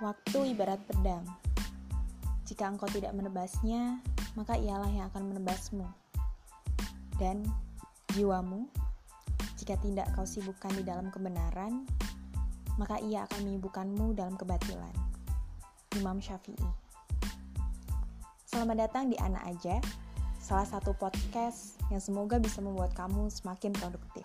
Waktu ibarat pedang. Jika engkau tidak menebasnya, maka ialah yang akan menebasmu. Dan jiwamu, jika tidak kau sibukkan di dalam kebenaran, maka ia akan menyibukkanmu dalam kebatilan. Imam Syafi'i. Selamat datang di Anak Aja, salah satu podcast yang semoga bisa membuat kamu semakin produktif.